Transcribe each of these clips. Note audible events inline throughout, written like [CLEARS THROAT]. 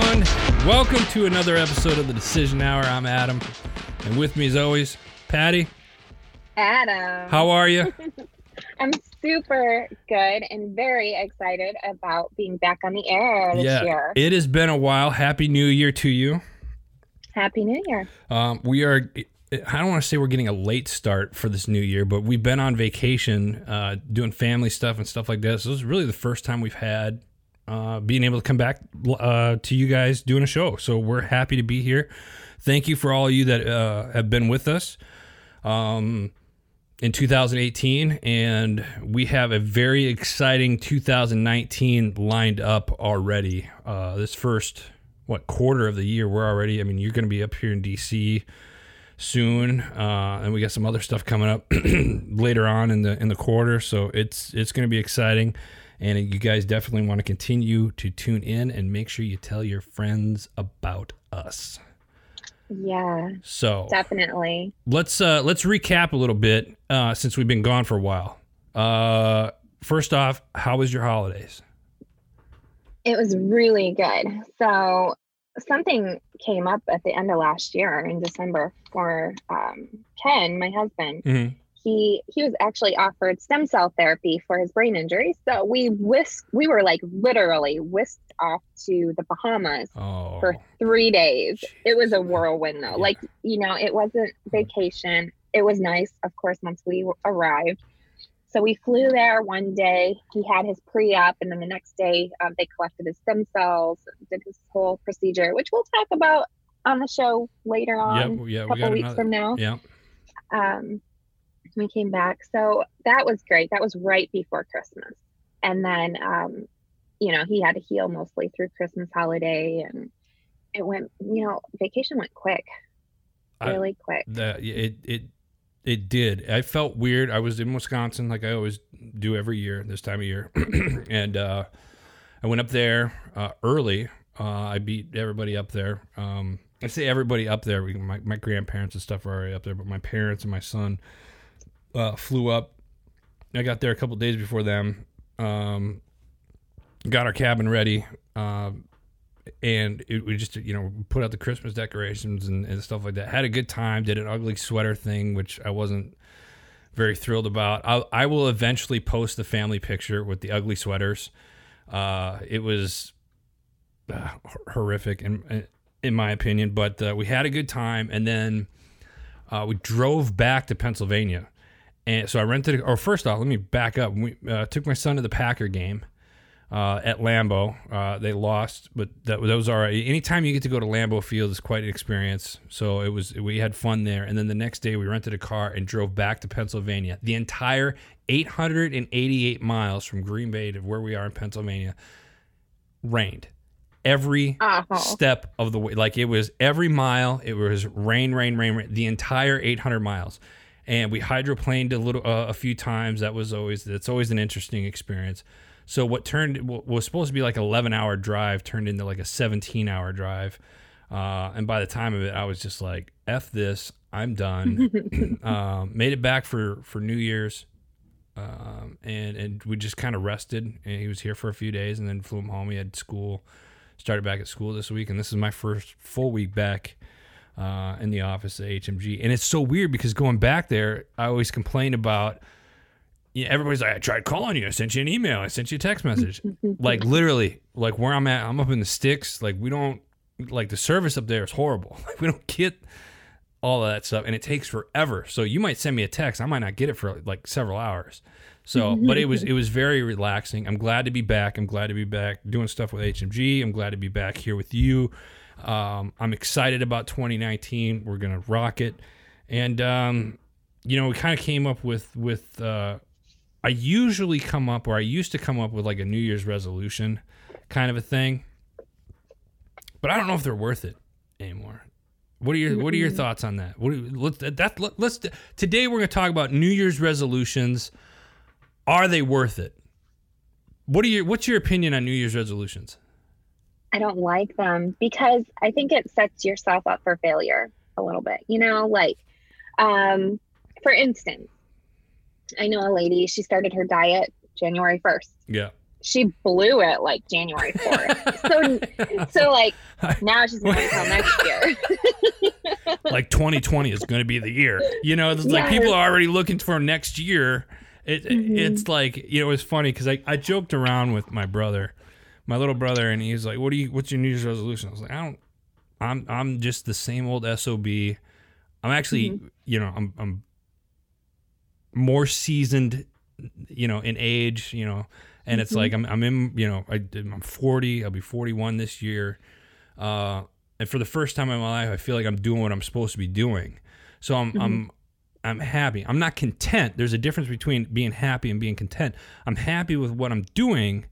everyone. Welcome to another episode of the Decision Hour. I'm Adam, and with me, as always, Patty. Adam. How are you? [LAUGHS] I'm super good and very excited about being back on the air this yeah, year. it has been a while. Happy New Year to you. Happy New Year. Um, we are. I don't want to say we're getting a late start for this new year, but we've been on vacation, uh, doing family stuff and stuff like this. This is really the first time we've had uh, being able to come back uh, to you guys doing a show. So we're happy to be here. Thank you for all of you that uh, have been with us um, in 2018, and we have a very exciting 2019 lined up already. Uh, this first what quarter of the year we're already. I mean, you're going to be up here in DC soon, uh, and we got some other stuff coming up [CLEARS THROAT] later on in the in the quarter. So it's it's going to be exciting, and you guys definitely want to continue to tune in and make sure you tell your friends about us. Yeah, So definitely. let's uh, let's recap a little bit uh, since we've been gone for a while. Uh, first off, how was your holidays? It was really good. So something came up at the end of last year in December for um, Ken, my husband. Mm-hmm. He he was actually offered stem cell therapy for his brain injury. So we whisked, we were like literally whisked off to the Bahamas Oh, for three days. It was a whirlwind though. Yeah. Like, you know, it wasn't vacation. It was nice, of course, once we arrived. So we flew there one day. He had his pre op, and then the next day um, they collected his stem cells, did his whole procedure, which we'll talk about on the show later on, yep, yeah, a we couple got weeks another. from now. Yeah, Um, we came back. So that was great. That was right before Christmas. And then, um, you know, he had to heal mostly through Christmas holiday and it went, you know, vacation went quick, I- really quick. that it it it did. I felt weird. I was in Wisconsin, like I always do every year this time of year, [CLEARS THROAT] and uh, I went up there uh, early. Uh, I beat everybody up there. Um, I say everybody up there. We, my my grandparents and stuff are already up there, but my parents and my son uh, flew up. I got there a couple days before them. Um, got our cabin ready. Um, and it, we just you know put out the Christmas decorations and, and stuff like that. Had a good time. Did an ugly sweater thing, which I wasn't very thrilled about. I, I will eventually post the family picture with the ugly sweaters. Uh, it was uh, horrific in in my opinion, but uh, we had a good time, and then uh, we drove back to Pennsylvania. And so I rented. Or first off, let me back up. We uh, took my son to the Packer game uh, at Lambeau. Uh, they lost, but that, that was all right. Anytime you get to go to Lambeau Field is quite an experience. So it was. We had fun there, and then the next day we rented a car and drove back to Pennsylvania. The entire 888 miles from Green Bay to where we are in Pennsylvania rained every Oh, step of the way. Like it was every mile, it was rain, rain, rain, rain the entire 800 miles. And we hydroplaned a little, uh, a few times. That was always, that's always an interesting experience. So what turned, what was supposed to be like 11 hour drive turned into like a 17 hour drive. Uh, and by the time of it, I was just like, F this, I'm done. [LAUGHS] um, made it back for, for New Year's. Um, and, and we just kind of rested and he was here for a few days and then flew him home. He had school started back at school this week, and this is my first full week back uh, in the office at HMG. And it's so weird because going back there, I always complain about. You know, everybody's like, I tried calling you. I sent you an email. I sent you a text message. [LAUGHS] like literally, like where I'm at, I'm up in the sticks. Like we don't, like the service up there is horrible. [LAUGHS] Like we don't get all of that stuff, and it takes forever. So you might send me a text, I might not get it for like several hours. So, but it was it was very relaxing. I'm glad to be back. I'm glad to be back doing stuff with HMG. I'm glad to be back here with you. Um, I'm excited about 2019. We're gonna rock it, and um, you know we kind of came up with with. Uh, I usually come up, or I used to come up with like a New Year's resolution, kind of a thing. But I don't know if they're worth it anymore. What are your What are your thoughts on that? What let's that let's today we're going to talk about New Year's resolutions. Are they worth it? What are your What's your opinion on New Year's resolutions? I don't like them because I think it sets yourself up for failure a little bit. You know, like, um, for instance, I know a lady, she started her diet January 1st. Yeah. she blew it like January 4th. so, [LAUGHS] so like now she's going until [LAUGHS] next year. [LAUGHS] like 2020 is going to be the year. You know, it's like people are already looking for next year. It, Mhm. It's like, you know, it's funny because I, I joked around with my brother, my little brother, and he's like, what do you, what's your New Year's resolution? I was like, I don't, I'm, I'm just the same old SOB. I'm actually, you know, I'm, I'm more seasoned, you know, in age, you know, and it's Mhm. like I'm, I'm in, you know, I, I'm 40. I'll be 41 this year, uh, and for the first time in my life, I feel like I'm doing what I'm supposed to be doing. So I'm, Mhm. I'm, I'm happy. I'm not content. There's a difference between being happy and being content. I'm happy with what I'm doing.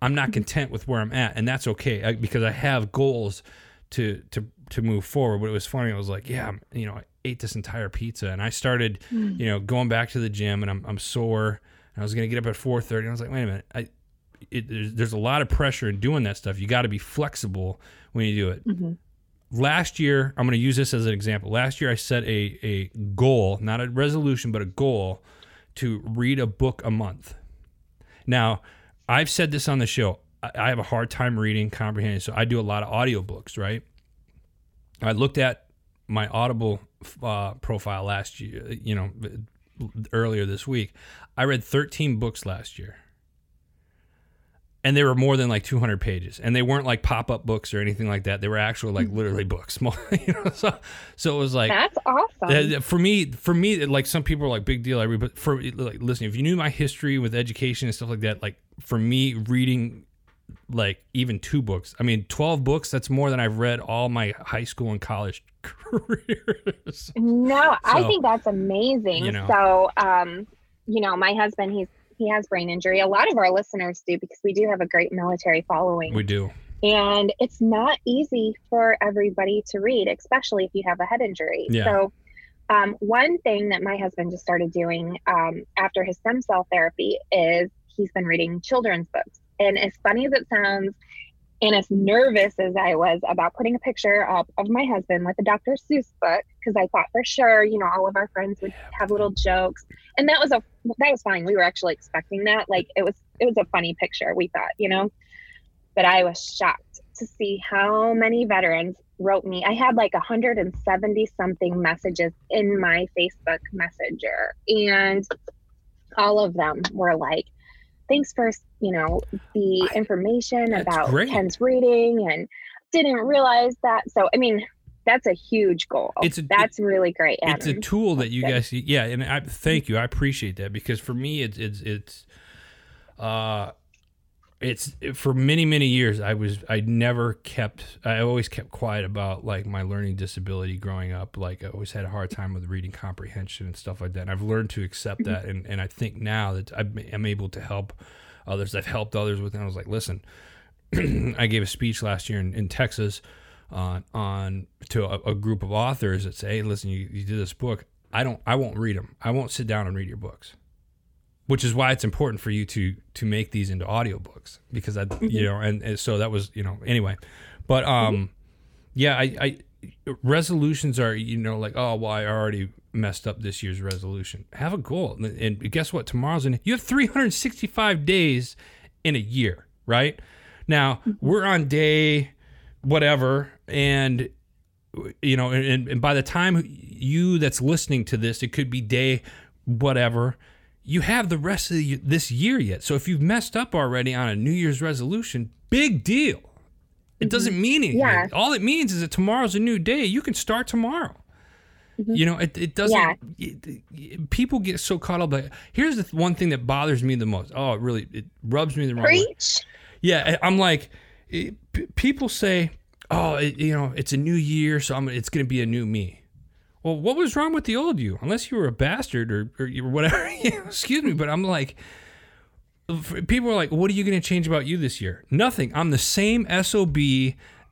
I'm not content with where I'm at, and that's okay I, because I have goals to to to move forward. But it was funny. I was like, yeah, I'm, you know, I ate this entire pizza, and I started, you know, going back to the gym, and I'm I'm sore. And I was gonna get up at 4:30. And I was like, wait a minute, I. It, there's, there's a lot of pressure in doing that stuff. You got to be flexible when you do it. Mhm. Last year, I'm going to use this as an example. Last year, I set a, a goal, not a resolution, but a goal to read a book a month. Now, I've said this on the show. I, I have a hard time reading, comprehending, so I do a lot of audiobooks, right? I looked at my Audible uh, profile last year, you know, earlier this week. I read 13 books last year. And they were more than like 200 pages, and they weren't like pop-up books or anything like that. They were actual, like, literally books. [LAUGHS] You know. So, so it was like That's awesome. for me, for me, like some people are like big deal. I read, but for like, listen, if you knew my history with education and stuff like that, like for me, reading like even two books, I mean, twelve books. That's more than I've read all my high school and college [LAUGHS] careers. No, I think that's amazing. you know. So, um, you know, my husband, he's he has brain injury. A lot of our listeners do because we do have a great military following. we do. and it's not easy for everybody to read, especially if you have a head injury. Yeah. So, um, one thing that my husband just started doing um, after his stem cell therapy is he's been reading children's books. And as funny as it sounds, and as nervous as I was about putting a picture up of my husband with a Dr. Seuss book, because I thought for sure, you know, all of our friends would have little jokes, and that was a that was fine. We were actually expecting that. Like it was it was a funny picture. We thought, you know, but I was shocked to see how many veterans wrote me. I had like 170 something messages in my Facebook Messenger, and all of them were like, "Thanks for you know the information about great. Ken's reading, and didn't realize that." So I mean, that's a huge goal. It's a- that's really great. it's a tool that you guys yeah and i thank you i appreciate that because for me it's it's it's uh it's for many many years i was i never kept i always kept quiet about like my learning disability growing up like i always had a hard time with reading comprehension and stuff like that and i've learned to accept that and, and i think now that I'm, able to help others i've helped others with it i was like listen [CLEARS THROAT] i gave a speech last year in, in texas on on to a, a group of authors that say, "Hey, listen, you, you did this book. I don't. I won't read them. I won't sit down and read your books." Which is why it's important for you to to make these into audiobooks because I, mm-hmm. you know, and, and so that was, you know, anyway. But mm-hmm. um, yeah, I, I resolutions are, you know, like oh well, I already messed up this year's resolution. Have a goal, and, and guess what? Tomorrow's in. You have 365 days in a year, right? Now mm-hmm. we're on day whatever and you know and, and by the time you that's listening to this it could be day whatever you have the rest of the, this year yet. So if you've messed up already on a new year's resolution big deal. It mm-hmm. doesn't mean anything. Yeah. all it means is that tomorrow's a new day. You can start tomorrow. Mm-hmm. You know it, it doesn't Yeah. it- it- people get so caught up like here's the one thing that bothers me the most. Oh it really it rubs me the wrong way. Yeah, I'm like, it, p- people say, "Oh, it, you know, it's a new year, so I'm, it's going to be a new me." Well, what was wrong with the old you? Unless you were a bastard or, or whatever. [LAUGHS] Excuse me, but I'm like, people are like, "What are you going to change about you this year?" Nothing. I'm the same sob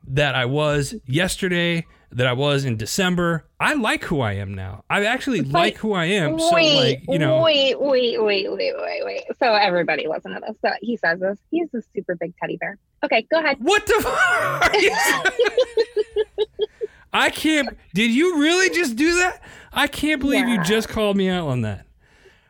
that I was yesterday, that I was in December. I like who I am now. I actually like who I am. So, wait, like, you know, wait, wait, wait, wait, wait, wait. So everybody listen to this. So he says this. He's a super big teddy bear. Okay, go ahead. What the [LAUGHS] fuck? [LAUGHS] I can't. Did you really just do that? I can't believe you just called me out on that.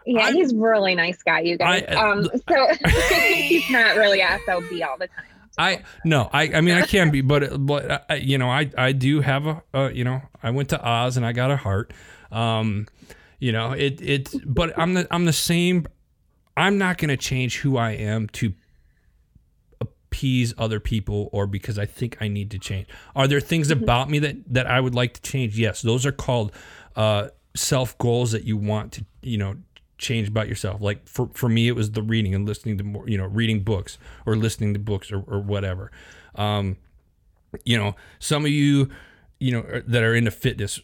Yeah, I'm- he's a really nice guy, you guys. I- um, so [LAUGHS] he's not really SOB all the time. I no, I I mean I [LAUGHS] can be, but but I, you know I I do have a, a you know I went to Oz and I got a heart, um, you know it it but I'm the I'm the same. I'm not going to change who I am to appease other people or because I think I need to change. Are there things about me that that I would like to change? Yes, those are called uh, self goals that you want to you know change about yourself. Like for for me, it was the reading and listening to more you know reading books or listening to books or, or whatever. Um, you know, some of you you know that are into fitness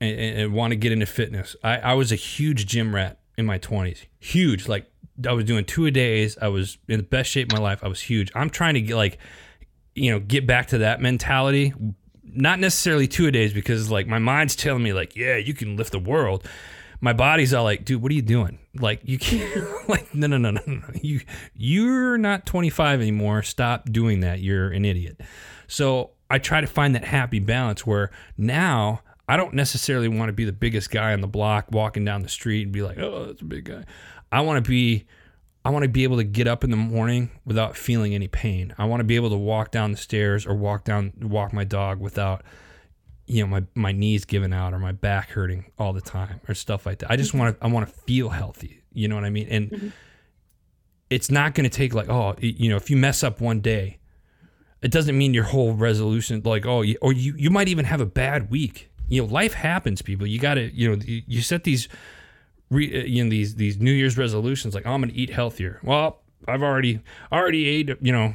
and, and, and want to get into fitness. I, I was a huge gym rat in my 20s. Huge. Like I was doing two a days. I was in the best shape of my life. I was huge. I'm trying to get like, you know, get back to that mentality. Not necessarily two a days because like my mind's telling me like, yeah, you can lift the world. My body's all like, dude, what are you doing? Like you can't [LAUGHS] like no no no no no. You you're not 25 anymore. Stop doing that. You're an idiot. So I try to find that happy balance where now I don't necessarily want to be the biggest guy on the block walking down the street and be like, oh, that's a big guy. I want to be I want to be able to get up in the morning without feeling any pain. I want to be able to walk down the stairs or walk down walk my dog without you know my my knees giving out or my back hurting all the time or stuff like that. I just mm-hmm. want to I want to feel healthy. You know what I mean? And mm-hmm. it's not going to take like oh you know if you mess up one day, it doesn't mean your whole resolution like oh you, or you you might even have a bad week. You know life happens, people. You got to you know you, you set these re, uh, you know these these New Year's resolutions like oh, I'm going to eat healthier. Well, I've already already ate you know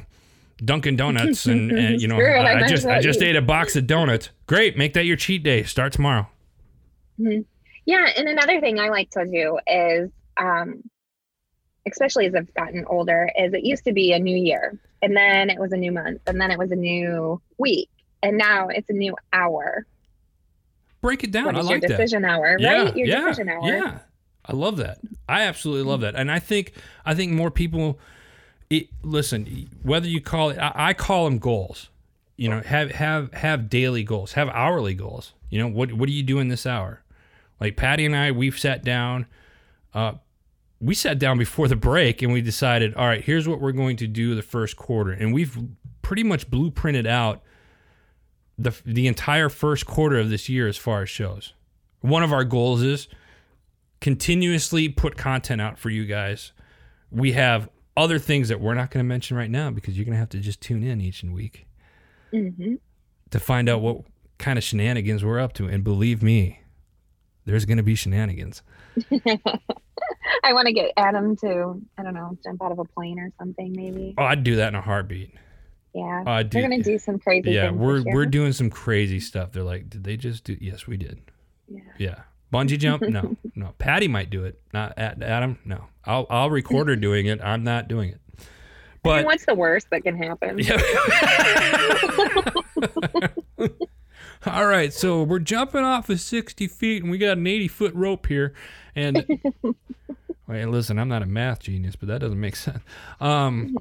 Dunkin' Donuts and, [LAUGHS] and you know it, I I, I just I just ate a box of donuts. Great, make that your cheat day. Start tomorrow. Yeah, and another thing I like to do is, um, especially as I've gotten older, is it used to be a new year, and then it was a new month, and then it was a new week, and now it's a new hour. Break it down. I like your that. decision hour, yeah, right? Your yeah, decision hour. Yeah, I love that. I absolutely love that, and I think I think more people. It, listen, whether you call it, I, I call them goals. You know, have have have daily goals, have hourly goals. You know, what what are you doing this hour? Like Patty and I, we've sat down. Uh, we sat down before the break and we decided, all right, here's what we're going to do the first quarter, and we've pretty much blueprinted out the the entire first quarter of this year as far as shows. One of our goals is continuously put content out for you guys. We have other things that we're not going to mention right now because you're going to have to just tune in each and week hmm to find out what kind of shenanigans we're up to. And believe me, there's going to be shenanigans. [LAUGHS] [LAUGHS] I want to get Adam to, I don't know, jump out of a plane or something, maybe. Oh, I'd do that in a heartbeat. Yeah, I'd do. we're gonna do some crazy. yeah, things we're this we're doing some crazy stuff. They're like, did they just do? Yes, we did. Yeah. Yeah. Bungee jump? [LAUGHS] No, no. Patty might do it. Not Adam. No. I'll I'll record her doing it. I'm not doing it. But what's the worst that can happen? [LAUGHS] all right, so we're jumping off of 60 feet, and we got an 80 foot rope here. And [LAUGHS] wait, listen, I'm not a math genius, but that doesn't make sense. Um,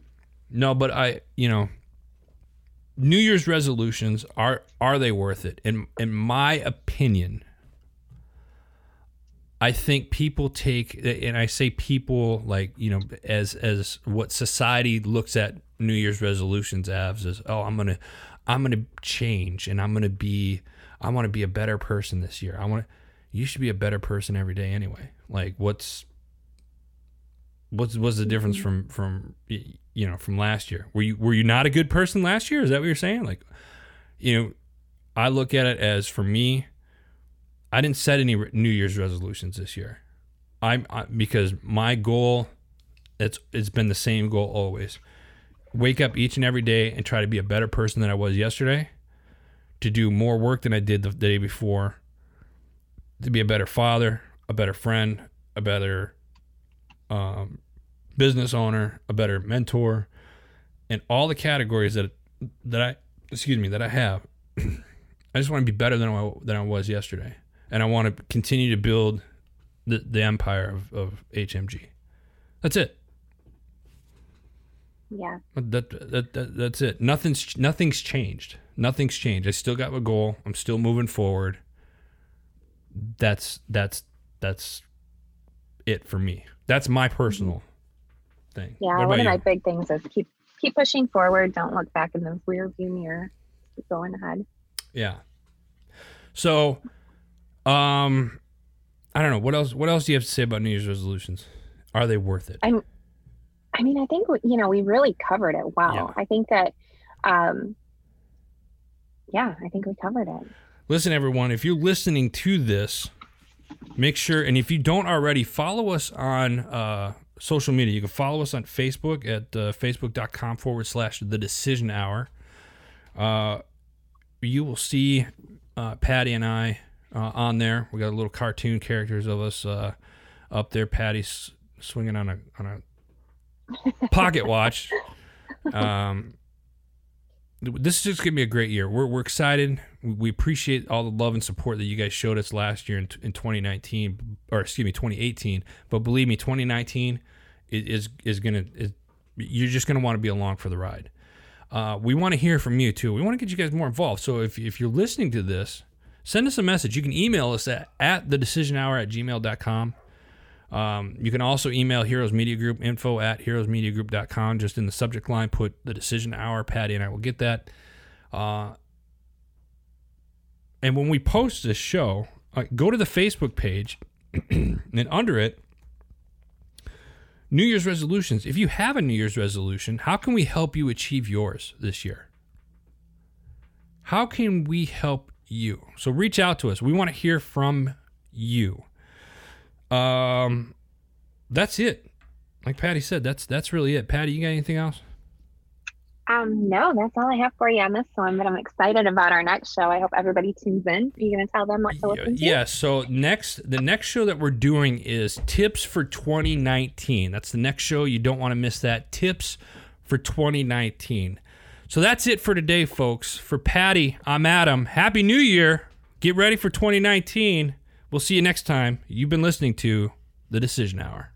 no, but I, you know, New Year's resolutions are are they worth it? In in my opinion, I think people take, and I say people like you know, as as what society looks at New Year's resolutions as is, oh, I'm gonna, I'm gonna change, and I'm gonna be, I want to be a better person this year. I want to. You should be a better person every day anyway. Like, what's, what's what's the difference mm-hmm. from from you know from last year? Were you were you not a good person last year? Is that what you're saying? Like, you know, I look at it as for me, I didn't set any New Year's resolutions this year. I'm I, because my goal, it's it's been the same goal always. Wake up each and every day and try to be a better person than I was yesterday. To do more work than I did the day before. To be a better father, a better friend, a better um, business owner, a better mentor, and all the categories that that I excuse me that I have. [CLEARS THROAT] I just want to be better than I, than I was yesterday, and I want to continue to build the, the empire of, of HMG. That's it. Yeah. That, that, that that's it. Nothing's nothing's changed. Nothing's changed. I still got my goal. I'm still moving forward. That's that's that's it for me. That's my personal thing. Yeah, What one of my big things is keep keep pushing forward. Don't look back in the rear view mirror. Keep going ahead. Yeah. So, um, I don't know what else. What else do you have to say about New Year's resolutions? Are they worth it? I'm, I mean, I think you know we really covered it well. Yeah. I think that, um, yeah, I think we covered it. Listen, everyone, if you're listening to this, make sure, and if you don't already, follow us on uh, social media. You can follow us on Facebook at uh, facebook.com forward slash the decision hour. Uh, you will see uh, Patty and I uh, on there. We got a little cartoon characters of us uh, up there. Patty's swinging on a on a [LAUGHS] pocket watch. Um, this is just gonna be a great year. We're, we're excited. We- appreciate all the love and support that you guys showed us last year in, in 2019, or excuse me, 2018. But believe me, 2019 is is, is gonna is, you're just gonna want to be along for the ride. Uh, we want to hear from you too. We want to get you guys more involved. So if, if you're listening to this, send us a message. You can email us at, at the decision hour at gmail.com. Um, you can also email Heroes Media Group info at heroesmediagroup.com. Just in the subject line, put the decision hour. Patty and I will get that. Uh, and when we post this show, uh, go to the Facebook page [CLEARS THROAT] and under it, New Year's resolutions. If you have a New Year's resolution, how can we help you achieve yours this year? How can we help you? So reach out to us. We want to hear from you. Um, that's it. Like Patty said, that's that's really it. Patty, you got anything else? Um, no, that's all I have for you on this one. But I'm excited about our next show. I hope everybody tunes in. Are you going to tell them what to listen to? Yeah. So next, the next show that we're doing is tips for 2019. That's the next show. You don't want to miss that. Tips for 2019. So that's it for today, folks. For Patty, I'm Adam. Happy New Year. Get ready for 2019. We'll see you next time. You've been listening to The Decision Hour.